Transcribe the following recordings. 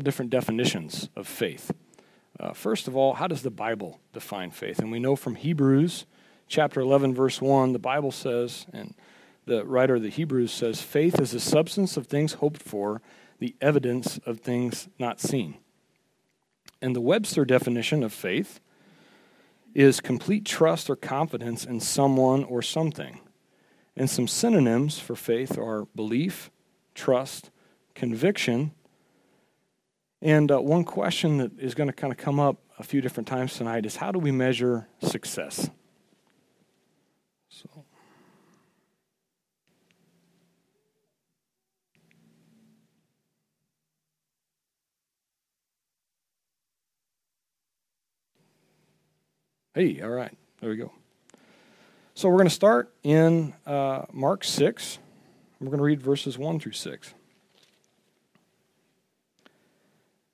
different definitions of faith. Uh, first of all, how does the Bible define faith? And we know from Hebrews chapter 11, verse 1, the Bible says, and the writer of the Hebrews says, faith is the substance of things hoped for, the evidence of things not seen. And the Webster definition of faith is complete trust or confidence in someone or something. And some synonyms for faith are belief, trust, conviction. And uh, one question that is going to kind of come up a few different times tonight is how do we measure success? So. Hey, all right, there we go. So we're going to start in uh, Mark 6. We're going to read verses 1 through 6.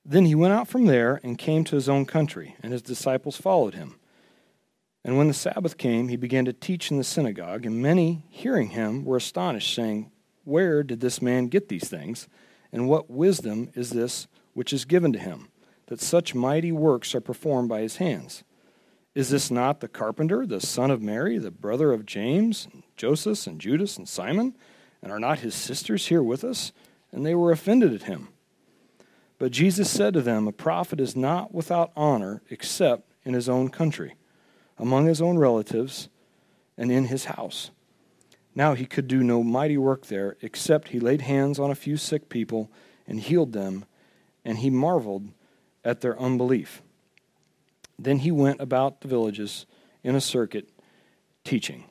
Then he went out from there and came to his own country, and his disciples followed him. And when the Sabbath came, he began to teach in the synagogue, and many, hearing him, were astonished, saying, Where did this man get these things? And what wisdom is this which is given to him, that such mighty works are performed by his hands? Is this not the carpenter, the son of Mary, the brother of James, and Joseph, and Judas, and Simon? And are not his sisters here with us? And they were offended at him. But Jesus said to them, A prophet is not without honor except in his own country, among his own relatives, and in his house. Now he could do no mighty work there, except he laid hands on a few sick people and healed them, and he marveled at their unbelief. Then he went about the villages in a circuit teaching.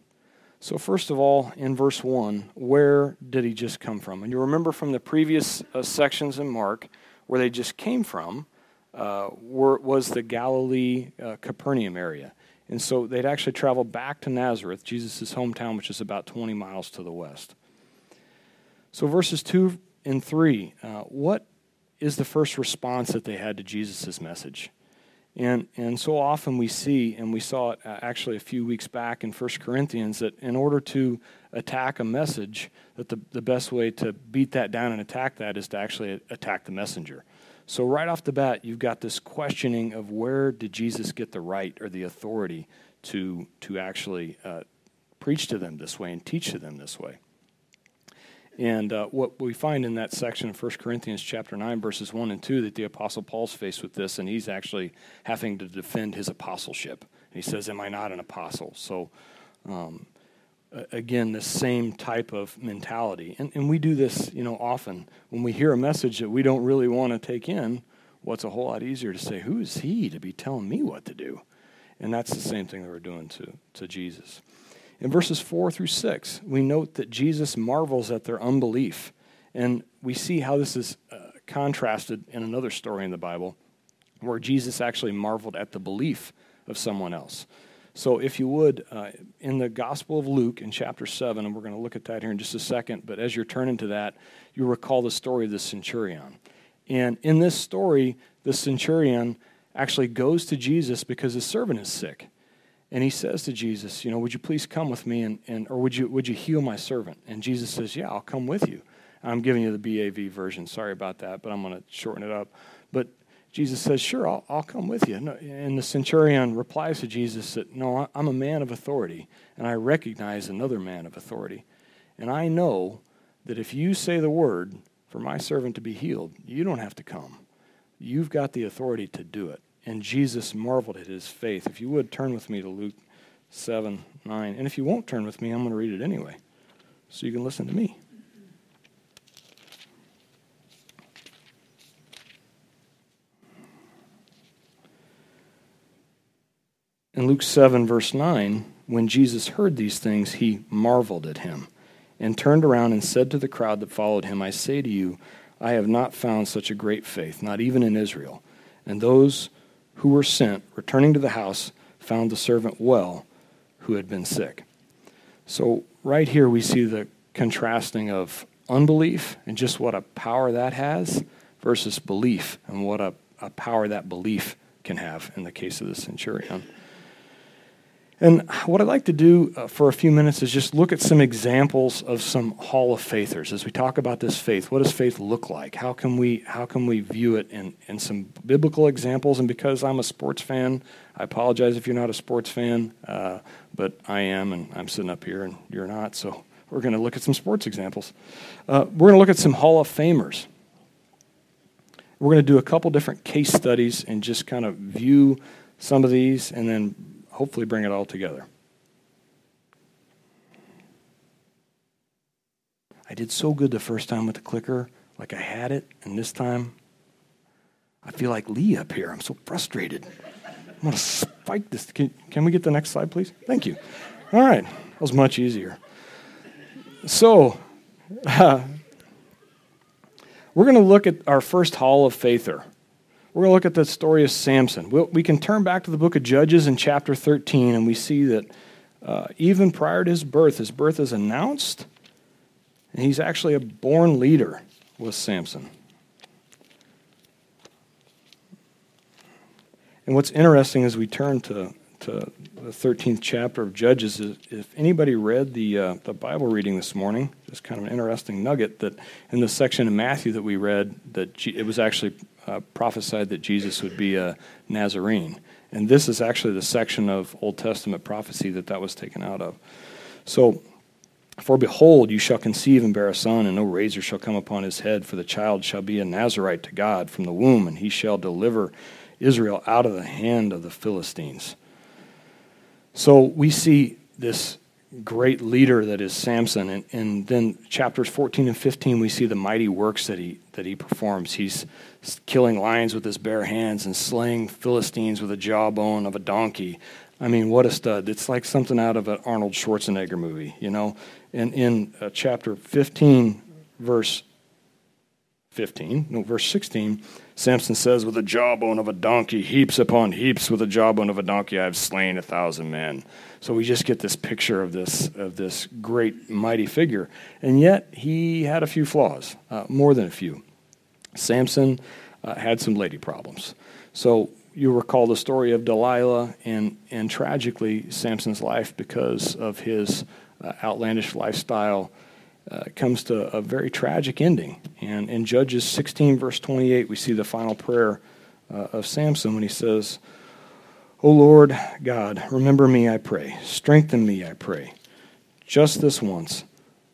So, first of all, in verse 1, where did he just come from? And you remember from the previous uh, sections in Mark where they just came from uh, were, was the Galilee uh, Capernaum area. And so they'd actually traveled back to Nazareth, Jesus' hometown, which is about 20 miles to the west. So, verses 2 and 3, uh, what is the first response that they had to Jesus' message? And, and so often we see, and we saw it uh, actually a few weeks back in 1 Corinthians, that in order to attack a message, that the, the best way to beat that down and attack that is to actually attack the messenger. So right off the bat, you've got this questioning of where did Jesus get the right or the authority to, to actually uh, preach to them this way and teach to them this way. And uh, what we find in that section of 1 Corinthians chapter 9, verses 1 and 2, that the Apostle Paul's faced with this, and he's actually having to defend his apostleship. And he says, Am I not an apostle? So, um, again, the same type of mentality. And, and we do this, you know, often. When we hear a message that we don't really want to take in, what's well, a whole lot easier to say, Who is he to be telling me what to do? And that's the same thing that we're doing to, to Jesus. In verses 4 through 6, we note that Jesus marvels at their unbelief. And we see how this is uh, contrasted in another story in the Bible where Jesus actually marveled at the belief of someone else. So, if you would, uh, in the Gospel of Luke in chapter 7, and we're going to look at that here in just a second, but as you're turning to that, you recall the story of the centurion. And in this story, the centurion actually goes to Jesus because his servant is sick and he says to Jesus, you know, would you please come with me and, and or would you would you heal my servant? And Jesus says, yeah, I'll come with you. I'm giving you the BAV version. Sorry about that, but I'm going to shorten it up. But Jesus says, sure, I'll, I'll come with you. And the centurion replies to Jesus that, no, I'm a man of authority, and I recognize another man of authority. And I know that if you say the word for my servant to be healed, you don't have to come. You've got the authority to do it. And Jesus marveled at his faith. If you would turn with me to Luke 7 9. And if you won't turn with me, I'm going to read it anyway, so you can listen to me. In Luke 7, verse 9, when Jesus heard these things, he marveled at him and turned around and said to the crowd that followed him, I say to you, I have not found such a great faith, not even in Israel. And those who were sent, returning to the house, found the servant well who had been sick. So, right here, we see the contrasting of unbelief and just what a power that has versus belief and what a, a power that belief can have in the case of the centurion. And what I'd like to do uh, for a few minutes is just look at some examples of some Hall of Faithers as we talk about this faith. What does faith look like? How can we how can we view it in, in some biblical examples? And because I'm a sports fan, I apologize if you're not a sports fan, uh, but I am, and I'm sitting up here and you're not. So we're going to look at some sports examples. Uh, we're going to look at some Hall of Famers. We're going to do a couple different case studies and just kind of view some of these, and then hopefully bring it all together. I did so good the first time with the clicker, like I had it, and this time I feel like Lee up here. I'm so frustrated. I'm to spike this. Can, can we get the next slide, please? Thank you. All right, that was much easier. So, uh, we're to look at our first Hall of Faither. We're going to look at the story of Samson. We'll, we can turn back to the book of Judges in chapter 13, and we see that uh, even prior to his birth, his birth is announced, and he's actually a born leader with Samson. And what's interesting as we turn to, to the 13th chapter of Judges is if anybody read the, uh, the Bible reading this morning, just kind of an interesting nugget that in the section of Matthew that we read, that it was actually uh, prophesied that Jesus would be a Nazarene. And this is actually the section of Old Testament prophecy that that was taken out of. So, for behold, you shall conceive and bear a son, and no razor shall come upon his head, for the child shall be a Nazarite to God from the womb, and he shall deliver Israel out of the hand of the Philistines. So we see this great leader that is Samson. And, and then chapters 14 and 15, we see the mighty works that he, that he performs. He's killing lions with his bare hands and slaying Philistines with a jawbone of a donkey. I mean, what a stud. It's like something out of an Arnold Schwarzenegger movie, you know? And in uh, chapter 15, verse 15, no, verse 16, Samson says, With the jawbone of a donkey, heaps upon heaps, with the jawbone of a donkey, I have slain a thousand men. So we just get this picture of this, of this great, mighty figure. And yet, he had a few flaws, uh, more than a few. Samson uh, had some lady problems. So you recall the story of Delilah and, and tragically Samson's life because of his uh, outlandish lifestyle uh, comes to a very tragic ending. And in Judges 16, verse 28, we see the final prayer uh, of Samson when he says, O Lord God, remember me, I pray. Strengthen me, I pray. Just this once,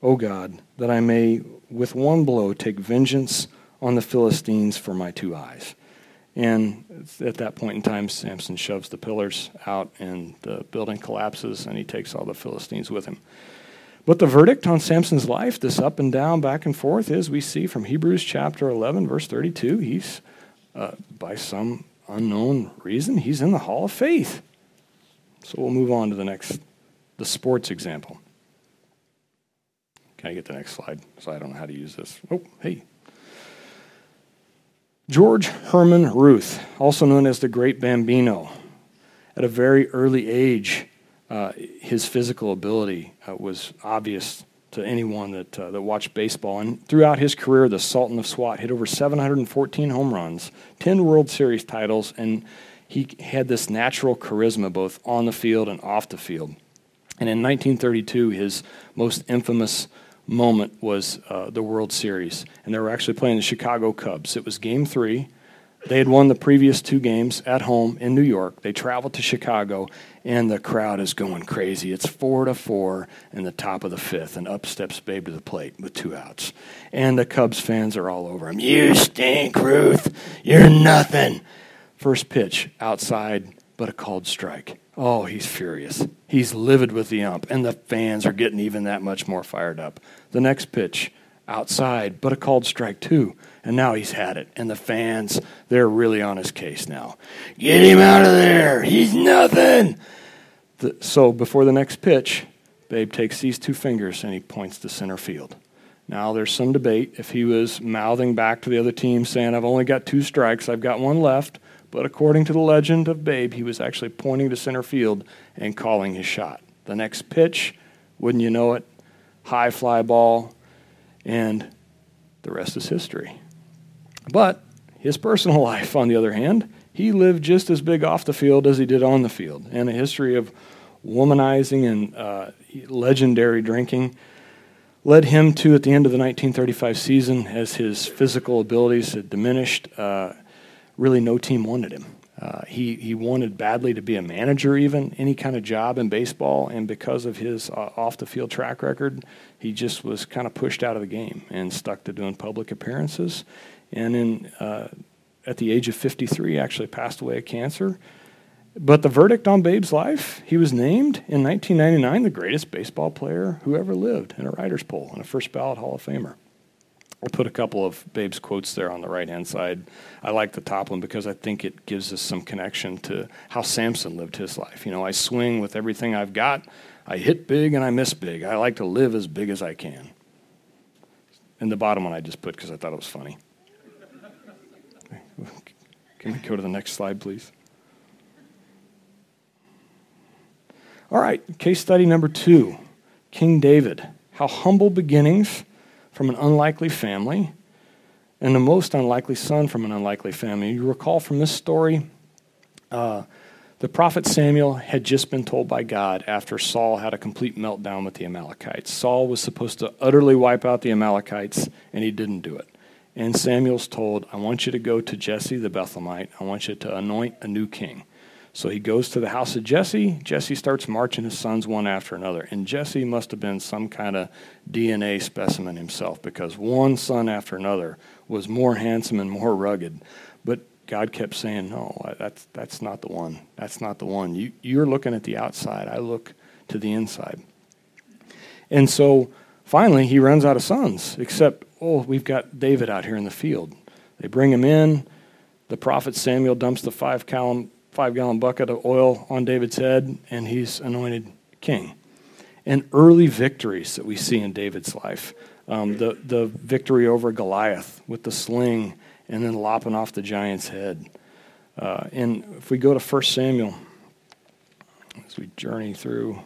O God, that I may with one blow take vengeance on the Philistines for my two eyes. And at that point in time, Samson shoves the pillars out, and the building collapses, and he takes all the Philistines with him. But the verdict on Samson's life, this up and down, back and forth, is we see from Hebrews chapter 11, verse 32, he's, uh, by some unknown reason, he's in the hall of faith. So we'll move on to the next, the sports example. Can I get the next slide? So I don't know how to use this. Oh, hey. George Herman Ruth, also known as the Great Bambino, at a very early age, uh, his physical ability uh, was obvious to anyone that, uh, that watched baseball. And throughout his career, the Sultan of SWAT hit over 714 home runs, 10 World Series titles, and he had this natural charisma both on the field and off the field. And in 1932, his most infamous moment was uh, the World Series. And they were actually playing the Chicago Cubs. It was game three. They had won the previous two games at home in New York. They traveled to Chicago, and the crowd is going crazy. It's four to four in the top of the fifth, and up steps Babe to the plate with two outs. And the Cubs fans are all over him. You stink, Ruth. You're nothing. First pitch outside, but a called strike. Oh, he's furious. He's livid with the ump, and the fans are getting even that much more fired up. The next pitch outside, but a called strike, too. And now he's had it. And the fans, they're really on his case now. Get him out of there. He's nothing. The, so before the next pitch, Babe takes these two fingers and he points to center field. Now there's some debate if he was mouthing back to the other team saying, I've only got two strikes, I've got one left. But according to the legend of Babe, he was actually pointing to center field and calling his shot. The next pitch, wouldn't you know it, high fly ball, and the rest is history. But his personal life, on the other hand, he lived just as big off the field as he did on the field, and a history of womanizing and uh, legendary drinking led him to, at the end of the 1935 season, as his physical abilities had diminished, uh, really no team wanted him. Uh, he, he wanted badly to be a manager, even any kind of job in baseball, and because of his uh, off the field track record, he just was kind of pushed out of the game and stuck to doing public appearances. And in, uh, at the age of 53, actually passed away of cancer. But the verdict on Babe's life, he was named in 1999 the greatest baseball player who ever lived in a writer's poll and a first ballot Hall of Famer. I'll put a couple of Babe's quotes there on the right hand side. I like the top one because I think it gives us some connection to how Samson lived his life. You know, I swing with everything I've got, I hit big and I miss big. I like to live as big as I can. And the bottom one I just put because I thought it was funny. Can we go to the next slide, please? All right, case study number two King David. How humble beginnings from an unlikely family and the most unlikely son from an unlikely family. You recall from this story, uh, the prophet Samuel had just been told by God after Saul had a complete meltdown with the Amalekites. Saul was supposed to utterly wipe out the Amalekites, and he didn't do it. And Samuel's told, I want you to go to Jesse the Bethlehemite. I want you to anoint a new king. So he goes to the house of Jesse. Jesse starts marching his sons one after another. And Jesse must have been some kind of DNA specimen himself because one son after another was more handsome and more rugged. But God kept saying, No, that's, that's not the one. That's not the one. You, you're looking at the outside. I look to the inside. And so finally, he runs out of sons, except, oh, we've got David out here in the field. They bring him in. The prophet Samuel dumps the five gallon five gallon bucket of oil on David's head, and he's anointed king. And early victories that we see in David's life um, the, the victory over Goliath with the sling and then lopping off the giant's head. Uh, and if we go to 1 Samuel, as we journey through.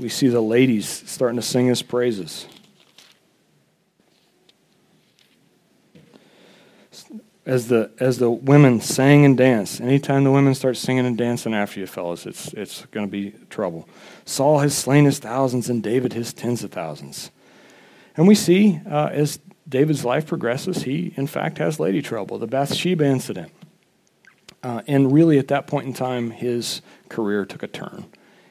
We see the ladies starting to sing his praises. as the as the women sang and danced. Anytime the women start singing and dancing after you, fellas, it's it's going to be trouble. Saul has slain his thousands, and David his tens of thousands. And we see uh, as David's life progresses, he in fact has lady trouble, the Bathsheba incident. Uh, and really, at that point in time, his career took a turn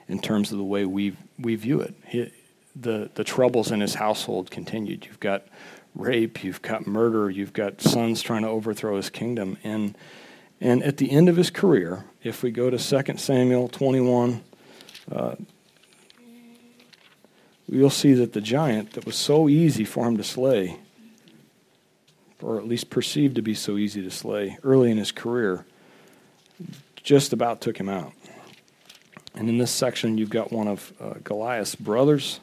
in terms of the way we we view it. He, the the troubles in his household continued. You've got rape, you've got murder, you've got sons trying to overthrow his kingdom. And, and at the end of his career, if we go to 2 Samuel 21, uh, we'll see that the giant that was so easy for him to slay, or at least perceived to be so easy to slay early in his career, just about took him out. And in this section, you've got one of uh, Goliath's brothers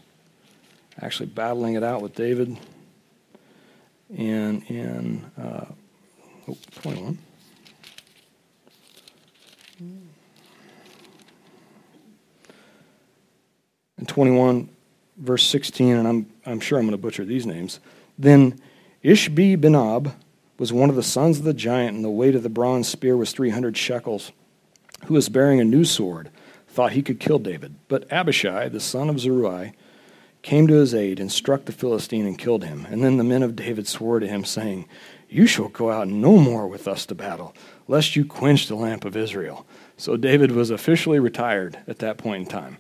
actually battling it out with David and in uh, oh, 21. In 21, verse 16, and I'm, I'm sure I'm going to butcher these names. Then Ishbi Benob was one of the sons of the giant, and the weight of the bronze spear was 300 shekels, who was bearing a new sword, thought he could kill David. But Abishai, the son of Zeruiah, came to his aid and struck the Philistine and killed him. And then the men of David swore to him, saying, You shall go out no more with us to battle, lest you quench the lamp of Israel. So David was officially retired at that point in time.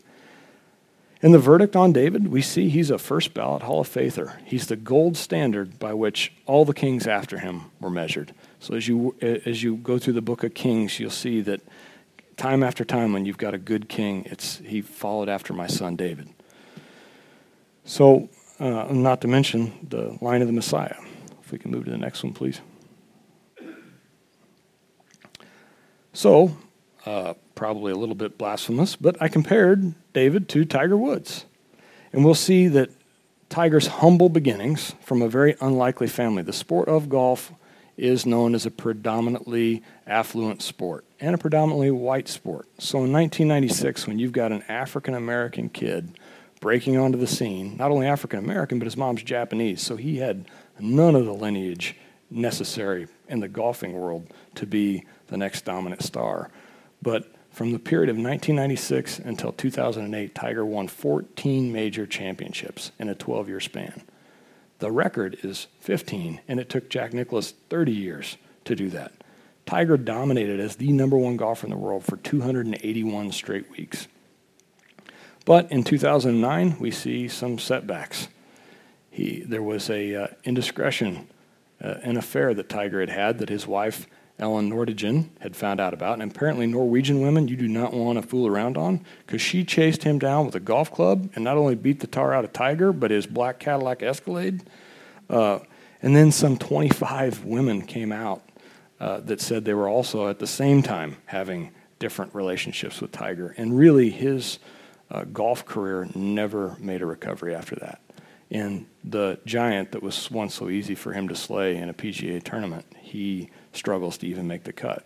In the verdict on David, we see he's a first ballot Hall of Famer. He's the gold standard by which all the kings after him were measured. So as you as you go through the book of Kings, you'll see that time after time when you've got a good king, it's he followed after my son David. So, uh, not to mention the line of the Messiah. If we can move to the next one, please. So, uh, probably a little bit blasphemous, but I compared David to Tiger Woods. And we'll see that Tiger's humble beginnings from a very unlikely family. The sport of golf is known as a predominantly affluent sport and a predominantly white sport. So in 1996, when you've got an African American kid breaking onto the scene, not only African American, but his mom's Japanese. So he had none of the lineage necessary in the golfing world to be the next dominant star. But from the period of 1996 until 2008, Tiger won 14 major championships in a 12 year span. The record is 15, and it took Jack Nicklaus 30 years to do that. Tiger dominated as the number one golfer in the world for 281 straight weeks. But in 2009, we see some setbacks. He, there was a uh, indiscretion, uh, an affair that Tiger had had that his wife Elin Nordegren had found out about. And apparently, Norwegian women you do not want to fool around on because she chased him down with a golf club and not only beat the tar out of Tiger, but his black Cadillac Escalade. Uh, and then some 25 women came out uh, that said they were also at the same time having different relationships with Tiger. And really, his uh, golf career never made a recovery after that. And the giant that was once so easy for him to slay in a PGA tournament, he struggles to even make the cut.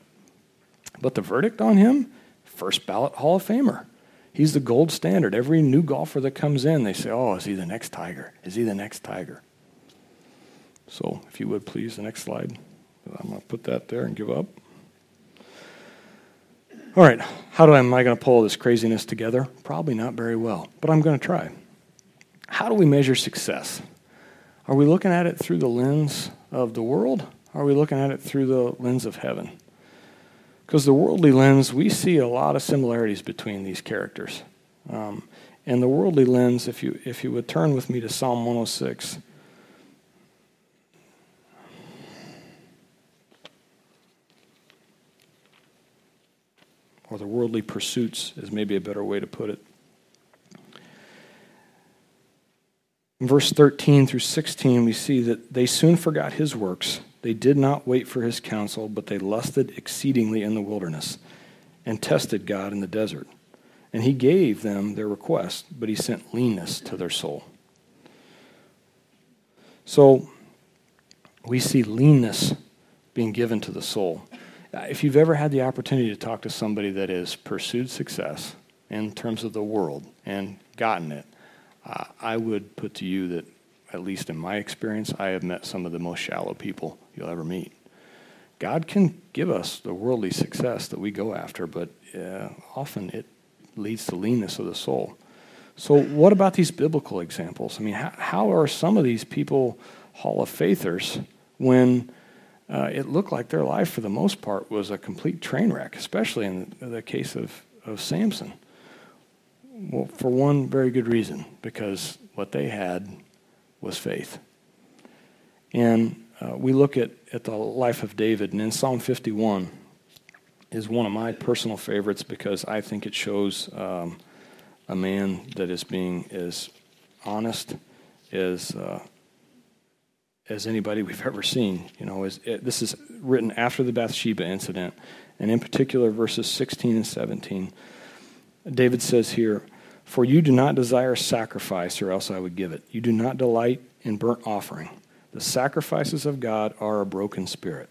But the verdict on him first ballot Hall of Famer. He's the gold standard. Every new golfer that comes in, they say, Oh, is he the next Tiger? Is he the next Tiger? So, if you would please, the next slide. I'm going to put that there and give up. All right, how do I, am I going to pull this craziness together? Probably not very well, but I'm going to try. How do we measure success? Are we looking at it through the lens of the world are we looking at it through the lens of heaven? Because the worldly lens, we see a lot of similarities between these characters. Um, and the worldly lens, if you, if you would turn with me to Psalm 106. Or the worldly pursuits is maybe a better way to put it. In verse 13 through 16, we see that they soon forgot his works they did not wait for his counsel, but they lusted exceedingly in the wilderness and tested God in the desert. And he gave them their request, but he sent leanness to their soul. So we see leanness being given to the soul. If you've ever had the opportunity to talk to somebody that has pursued success in terms of the world and gotten it, uh, I would put to you that at least in my experience, I have met some of the most shallow people you'll ever meet. God can give us the worldly success that we go after, but uh, often it leads to leanness of the soul. So, what about these biblical examples? I mean, how, how are some of these people Hall of Faithers when uh, it looked like their life, for the most part, was a complete train wreck, especially in the case of, of Samson? Well, for one very good reason, because what they had was faith. And uh, we look at, at the life of David, and in Psalm 51 is one of my personal favorites because I think it shows um, a man that is being as honest as, uh, as anybody we've ever seen. You know, is, it, this is written after the Bathsheba incident, and in particular, verses 16 and 17. David says here, for you do not desire sacrifice, or else I would give it. You do not delight in burnt offering. The sacrifices of God are a broken spirit,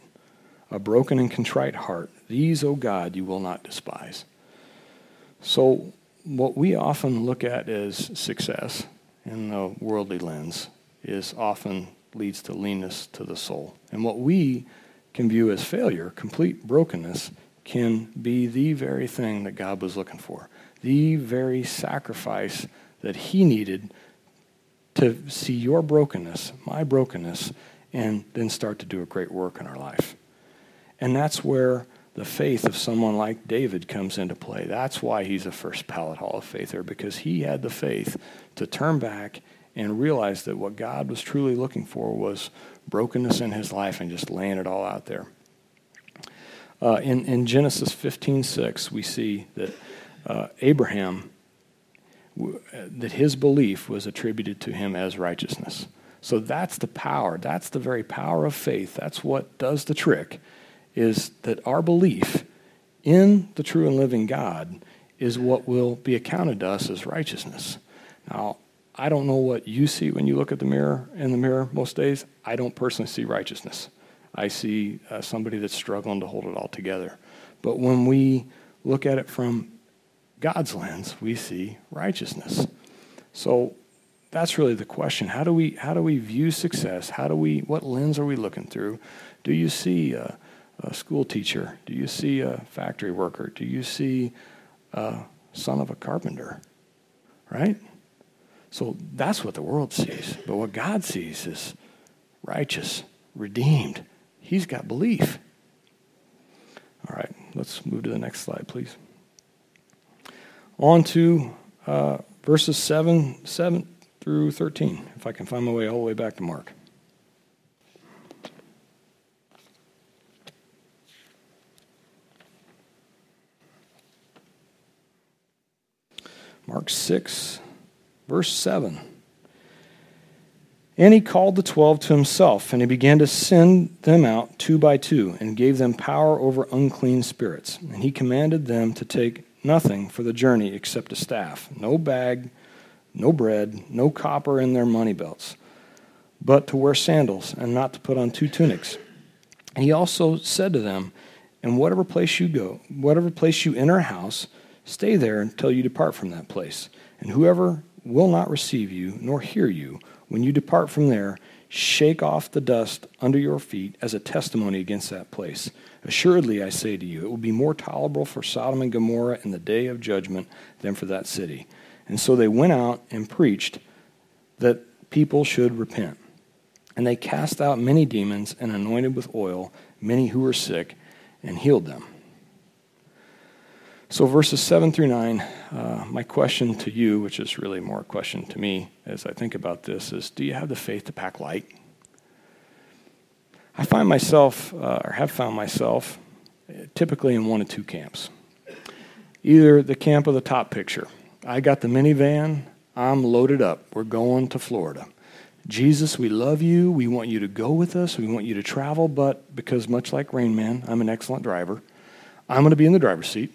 a broken and contrite heart. These, O God, you will not despise. So, what we often look at as success in the worldly lens is often leads to leanness to the soul. And what we can view as failure, complete brokenness, can be the very thing that God was looking for the very sacrifice that he needed to see your brokenness, my brokenness, and then start to do a great work in our life. And that's where the faith of someone like David comes into play. That's why he's a first ballot Hall of Faither, because he had the faith to turn back and realize that what God was truly looking for was brokenness in his life and just laying it all out there. Uh, in, in Genesis 15 6, we see that uh, Abraham, that his belief was attributed to him as righteousness. So that's the power. That's the very power of faith. That's what does the trick, is that our belief in the true and living God is what will be accounted to us as righteousness. Now, I don't know what you see when you look at the mirror in the mirror most days. I don't personally see righteousness. I see uh, somebody that's struggling to hold it all together. But when we look at it from God's lens, we see righteousness. So that's really the question. How do we how do we view success? How do we what lens are we looking through? Do you see a, a school teacher? Do you see a factory worker? Do you see a son of a carpenter? Right? So that's what the world sees. But what God sees is righteous, redeemed. He's got belief. All right, let's move to the next slide, please. On to uh, verses 7, 7 through 13, if I can find my way all the way back to Mark. Mark 6, verse 7. And he called the twelve to himself, and he began to send them out two by two, and gave them power over unclean spirits. And he commanded them to take nothing for the journey except a staff, no bag, no bread, no copper in their money belts, but to wear sandals, and not to put on two tunics. And he also said to them, In whatever place you go, whatever place you enter a house, stay there until you depart from that place. And whoever will not receive you, nor hear you, when you depart from there, shake off the dust under your feet as a testimony against that place. Assuredly, I say to you, it will be more tolerable for Sodom and Gomorrah in the day of judgment than for that city. And so they went out and preached that people should repent. And they cast out many demons and anointed with oil many who were sick and healed them. So, verses 7 through 9, uh, my question to you, which is really more a question to me as I think about this, is do you have the faith to pack light? I find myself, uh, or have found myself, typically in one of two camps. Either the camp of the top picture. I got the minivan, I'm loaded up, we're going to Florida. Jesus, we love you. We want you to go with us. We want you to travel, but because much like Rain Man, I'm an excellent driver, I'm going to be in the driver's seat.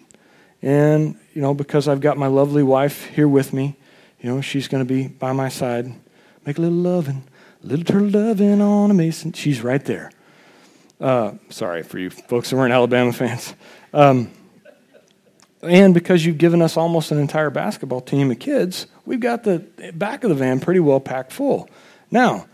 And, you know, because I've got my lovely wife here with me, you know, she's going to be by my side. Make a little loving, a little turtle loving on a mason. She's right there. Uh, sorry for you folks who weren't Alabama fans. Um, and because you've given us almost an entire basketball team of kids, we've got the back of the van pretty well packed full. Now,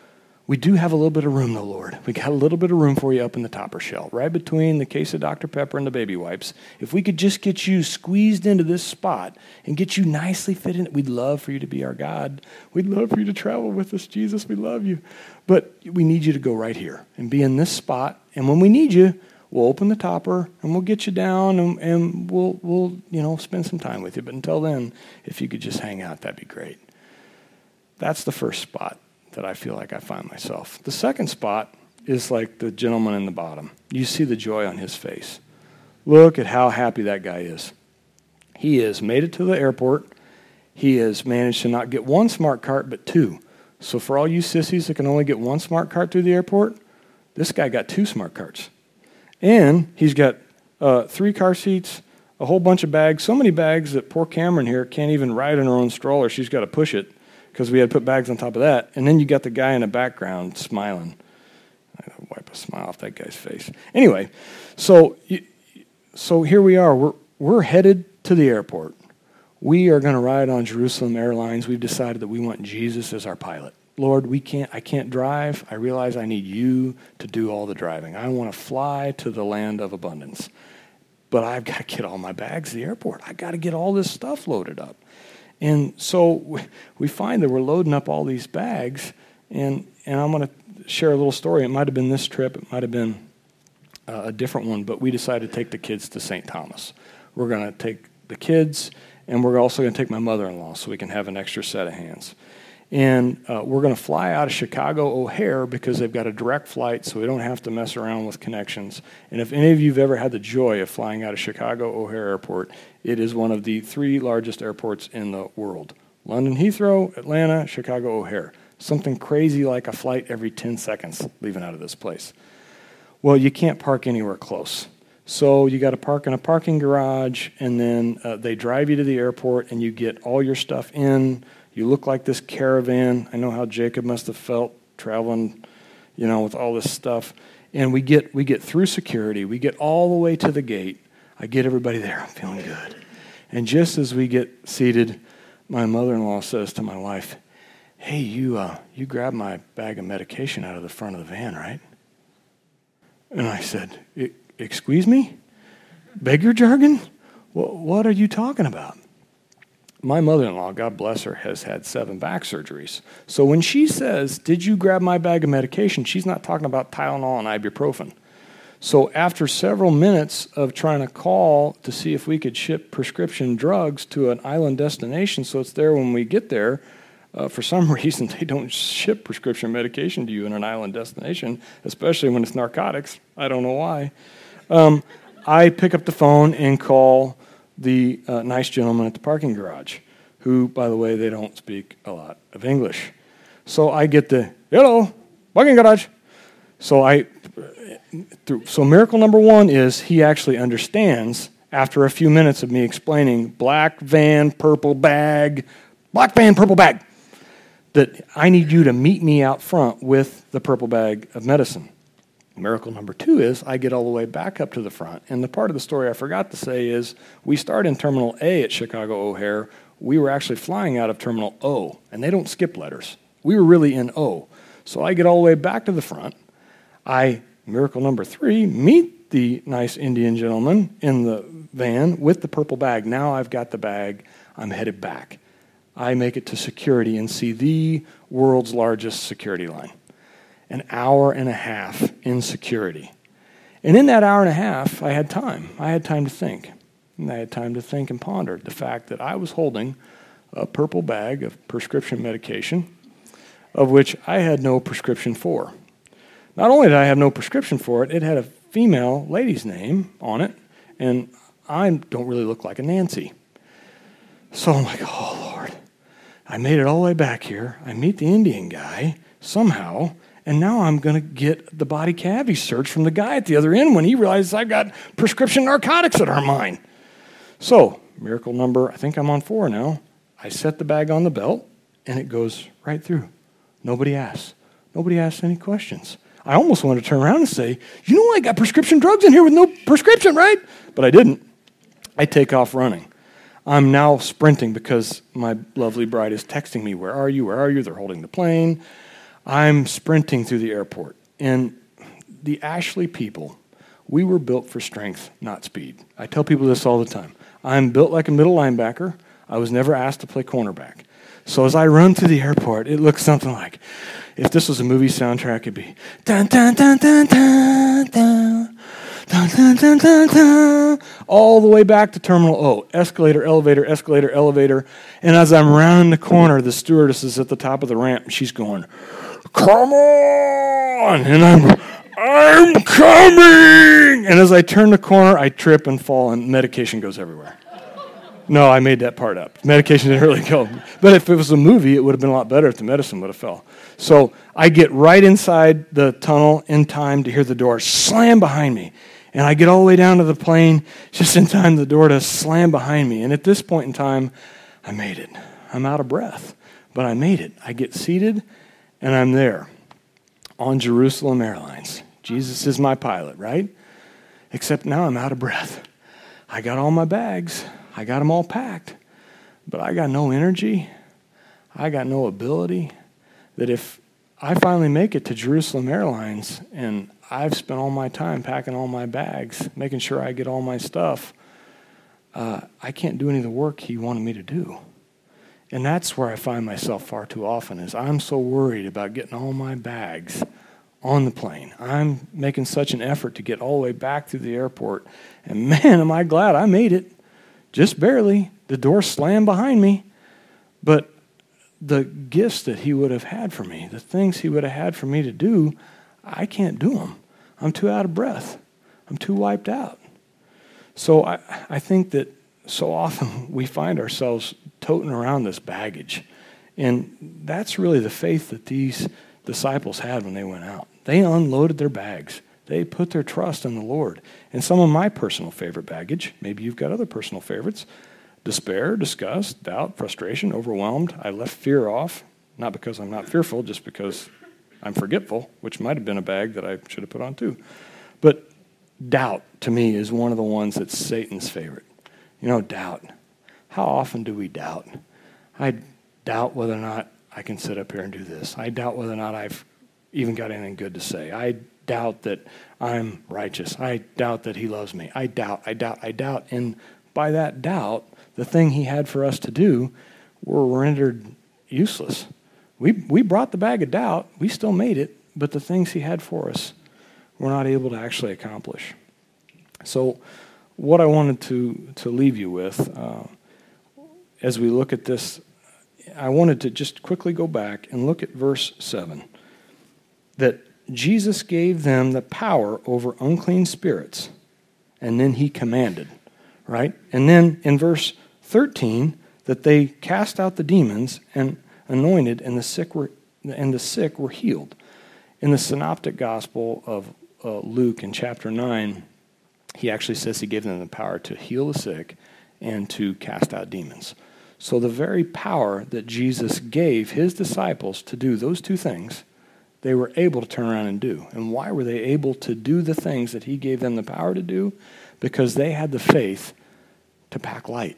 we do have a little bit of room, though, Lord. We got a little bit of room for you up in the topper shelf, right between the case of Dr. Pepper and the baby wipes. If we could just get you squeezed into this spot and get you nicely fit in, we'd love for you to be our God. We'd love for you to travel with us, Jesus. We love you. But we need you to go right here and be in this spot. And when we need you, we'll open the topper and we'll get you down and, and we'll, we'll, you know, spend some time with you. But until then, if you could just hang out, that'd be great. That's the first spot that I feel like I find myself. The second spot is like the gentleman in the bottom. You see the joy on his face. Look at how happy that guy is. He has made it to the airport. He has managed to not get one smart cart, but two. So, for all you sissies that can only get one smart cart through the airport, this guy got two smart carts. And he's got uh, three car seats, a whole bunch of bags, so many bags that poor Cameron here can't even ride in her own stroller. She's got to push it because we had put bags on top of that. And then you got the guy in the background smiling. I gotta wipe a smile off that guy's face. Anyway, so so here we are. We're we're headed to the airport. We are going to ride on Jerusalem Airlines. We've decided that we want Jesus as our pilot. Lord, we can't I can't drive. I realize I need you to do all the driving. I want to fly to the land of abundance. But I've got to get all my bags to the airport. I got to get all this stuff loaded up. And so we find that we're loading up all these bags, and, and I'm going to share a little story. It might have been this trip, it might have been uh, a different one, but we decided to take the kids to St. Thomas. We're going to take the kids, and we're also going to take my mother in law so we can have an extra set of hands. And uh, we're going to fly out of Chicago O'Hare because they've got a direct flight, so we don't have to mess around with connections. And if any of you have ever had the joy of flying out of Chicago O'Hare Airport, it is one of the three largest airports in the world London Heathrow, Atlanta, Chicago O'Hare. Something crazy like a flight every 10 seconds leaving out of this place. Well, you can't park anywhere close. So you got to park in a parking garage, and then uh, they drive you to the airport, and you get all your stuff in you look like this caravan. I know how Jacob must have felt traveling, you know, with all this stuff. And we get we get through security. We get all the way to the gate. I get everybody there. I'm feeling good. And just as we get seated, my mother-in-law says to my wife, Hey, you, uh, you grabbed my bag of medication out of the front of the van, right? And I said, Excuse me? Beg your jargon? What are you talking about? My mother in law, God bless her, has had seven back surgeries. So when she says, Did you grab my bag of medication? she's not talking about Tylenol and ibuprofen. So after several minutes of trying to call to see if we could ship prescription drugs to an island destination so it's there when we get there, uh, for some reason they don't ship prescription medication to you in an island destination, especially when it's narcotics. I don't know why. Um, I pick up the phone and call the uh, nice gentleman at the parking garage, who, by the way, they don't speak a lot of English. So I get the hello parking garage. So I through, so miracle number one is he actually understands after a few minutes of me explaining black van, purple bag, black van, purple bag, that I need you to meet me out front with the purple bag of medicine. Miracle number two is I get all the way back up to the front. And the part of the story I forgot to say is we start in Terminal A at Chicago O'Hare. We were actually flying out of Terminal O, and they don't skip letters. We were really in O. So I get all the way back to the front. I Miracle number three meet the nice Indian gentleman in the van with the purple bag. Now I've got the bag. I'm headed back. I make it to security and see the world's largest security line. An hour and a half in security. And in that hour and a half, I had time. I had time to think. And I had time to think and ponder the fact that I was holding a purple bag of prescription medication, of which I had no prescription for. Not only did I have no prescription for it, it had a female lady's name on it, and I don't really look like a Nancy. So I'm like, oh, Lord. I made it all the way back here. I meet the Indian guy somehow, and now I'm going to get the body cavity search from the guy at the other end when he realizes I've got prescription narcotics that are mine. So, miracle number, I think I'm on four now. I set the bag on the belt, and it goes right through. Nobody asks. Nobody asks any questions. I almost wanted to turn around and say, You know, I got prescription drugs in here with no prescription, right? But I didn't. I take off running. I'm now sprinting because my lovely bride is texting me, Where are you? Where are you? They're holding the plane. I'm sprinting through the airport. And the Ashley people, we were built for strength, not speed. I tell people this all the time. I'm built like a middle linebacker. I was never asked to play cornerback. So as I run through the airport, it looks something like if this was a movie soundtrack, it'd be dun dun dun dun dun dun. Dun, dun, dun, dun, dun, all the way back to Terminal O. Escalator, elevator, escalator, elevator. And as I'm rounding the corner, the stewardess is at the top of the ramp and she's going, Come on! And I'm, I'm coming! And as I turn the corner, I trip and fall, and medication goes everywhere. No, I made that part up. Medication didn't really go. But if it was a movie, it would have been a lot better if the medicine would have fell. So I get right inside the tunnel in time to hear the door slam behind me. And I get all the way down to the plane just in time the door to slam behind me. And at this point in time, I made it. I'm out of breath, but I made it. I get seated and I'm there on Jerusalem Airlines. Jesus is my pilot, right? Except now I'm out of breath. I got all my bags. I got them all packed, but I got no energy. I got no ability. That if I finally make it to Jerusalem Airlines and I've spent all my time packing all my bags, making sure I get all my stuff, uh, I can't do any of the work he wanted me to do. And that's where I find myself far too often is I'm so worried about getting all my bags on the plane. I'm making such an effort to get all the way back to the airport. And man, am I glad I made it just barely. The door slammed behind me. But the gifts that he would have had for me, the things he would have had for me to do, I can't do them. I'm too out of breath. I'm too wiped out. So I, I think that so often we find ourselves toting around this baggage. And that's really the faith that these disciples had when they went out. They unloaded their bags. They put their trust in the Lord. And some of my personal favorite baggage, maybe you've got other personal favorites despair, disgust, doubt, frustration, overwhelmed. I left fear off, not because I'm not fearful, just because I'm forgetful, which might have been a bag that I should have put on too. But doubt to me is one of the ones that's Satan's favorite. You know, doubt. How often do we doubt? I doubt whether or not I can sit up here and do this. I doubt whether or not I've even got anything good to say. I doubt that I'm righteous. I doubt that he loves me. I doubt, I doubt, I doubt. And by that doubt, the thing he had for us to do were rendered useless. We, we brought the bag of doubt. We still made it, but the things he had for us we're not able to actually accomplish. So, what I wanted to, to leave you with uh, as we look at this, I wanted to just quickly go back and look at verse 7 that Jesus gave them the power over unclean spirits, and then he commanded, right? And then in verse 13, that they cast out the demons and anointed, and the sick were, and the sick were healed. In the synoptic gospel of uh, Luke in chapter 9, he actually says he gave them the power to heal the sick and to cast out demons. So, the very power that Jesus gave his disciples to do those two things, they were able to turn around and do. And why were they able to do the things that he gave them the power to do? Because they had the faith to pack light.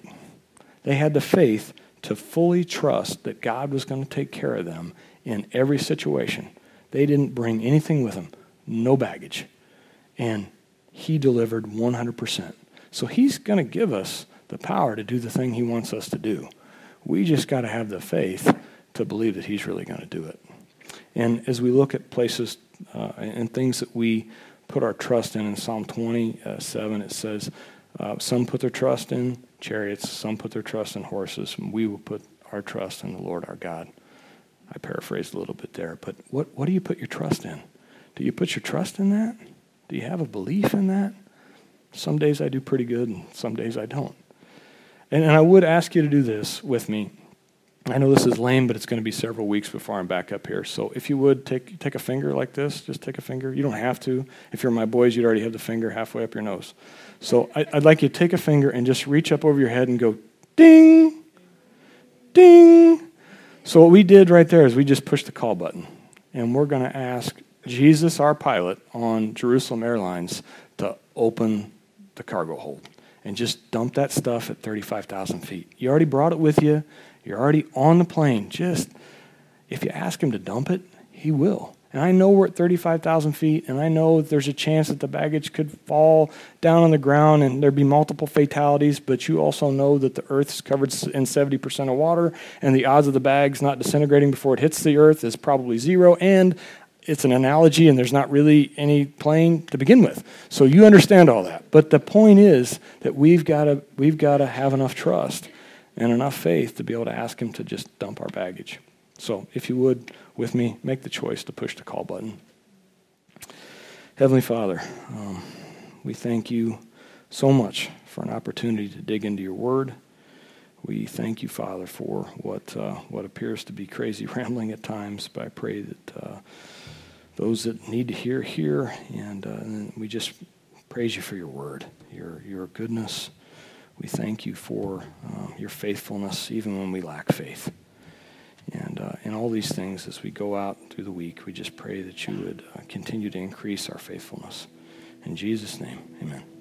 They had the faith to fully trust that God was going to take care of them in every situation. They didn't bring anything with them no baggage. And he delivered 100%. So he's going to give us the power to do the thing he wants us to do. We just got to have the faith to believe that he's really going to do it. And as we look at places uh, and things that we put our trust in, in Psalm 27, it says, uh, Some put their trust in chariots, some put their trust in horses, and we will put our trust in the Lord our God. I paraphrased a little bit there, but what, what do you put your trust in? Do you put your trust in that? Do you have a belief in that? Some days I do pretty good, and some days I don't. And, and I would ask you to do this with me. I know this is lame, but it's going to be several weeks before I'm back up here. So if you would take take a finger like this, just take a finger. You don't have to. If you're my boys, you'd already have the finger halfway up your nose. So I, I'd like you to take a finger and just reach up over your head and go ding, ding. So what we did right there is we just pushed the call button, and we're going to ask Jesus, our pilot on Jerusalem Airlines, to open the cargo hold and just dump that stuff at 35,000 feet. You already brought it with you. You're already on the plane. Just, if you ask him to dump it, he will. And I know we're at 35,000 feet, and I know there's a chance that the baggage could fall down on the ground and there'd be multiple fatalities, but you also know that the earth is covered in 70% of water, and the odds of the bags not disintegrating before it hits the earth is probably zero. And it's an analogy and there's not really any plane to begin with. So you understand all that. But the point is that we've got to we've got to have enough trust and enough faith to be able to ask him to just dump our baggage. So if you would with me make the choice to push the call button. Heavenly Father, um, we thank you so much for an opportunity to dig into your word. We thank you, Father, for what uh, what appears to be crazy rambling at times, but I pray that uh, those that need to hear, hear. And, uh, and we just praise you for your word, your, your goodness. We thank you for uh, your faithfulness, even when we lack faith. And uh, in all these things, as we go out through the week, we just pray that you would uh, continue to increase our faithfulness. In Jesus' name, amen.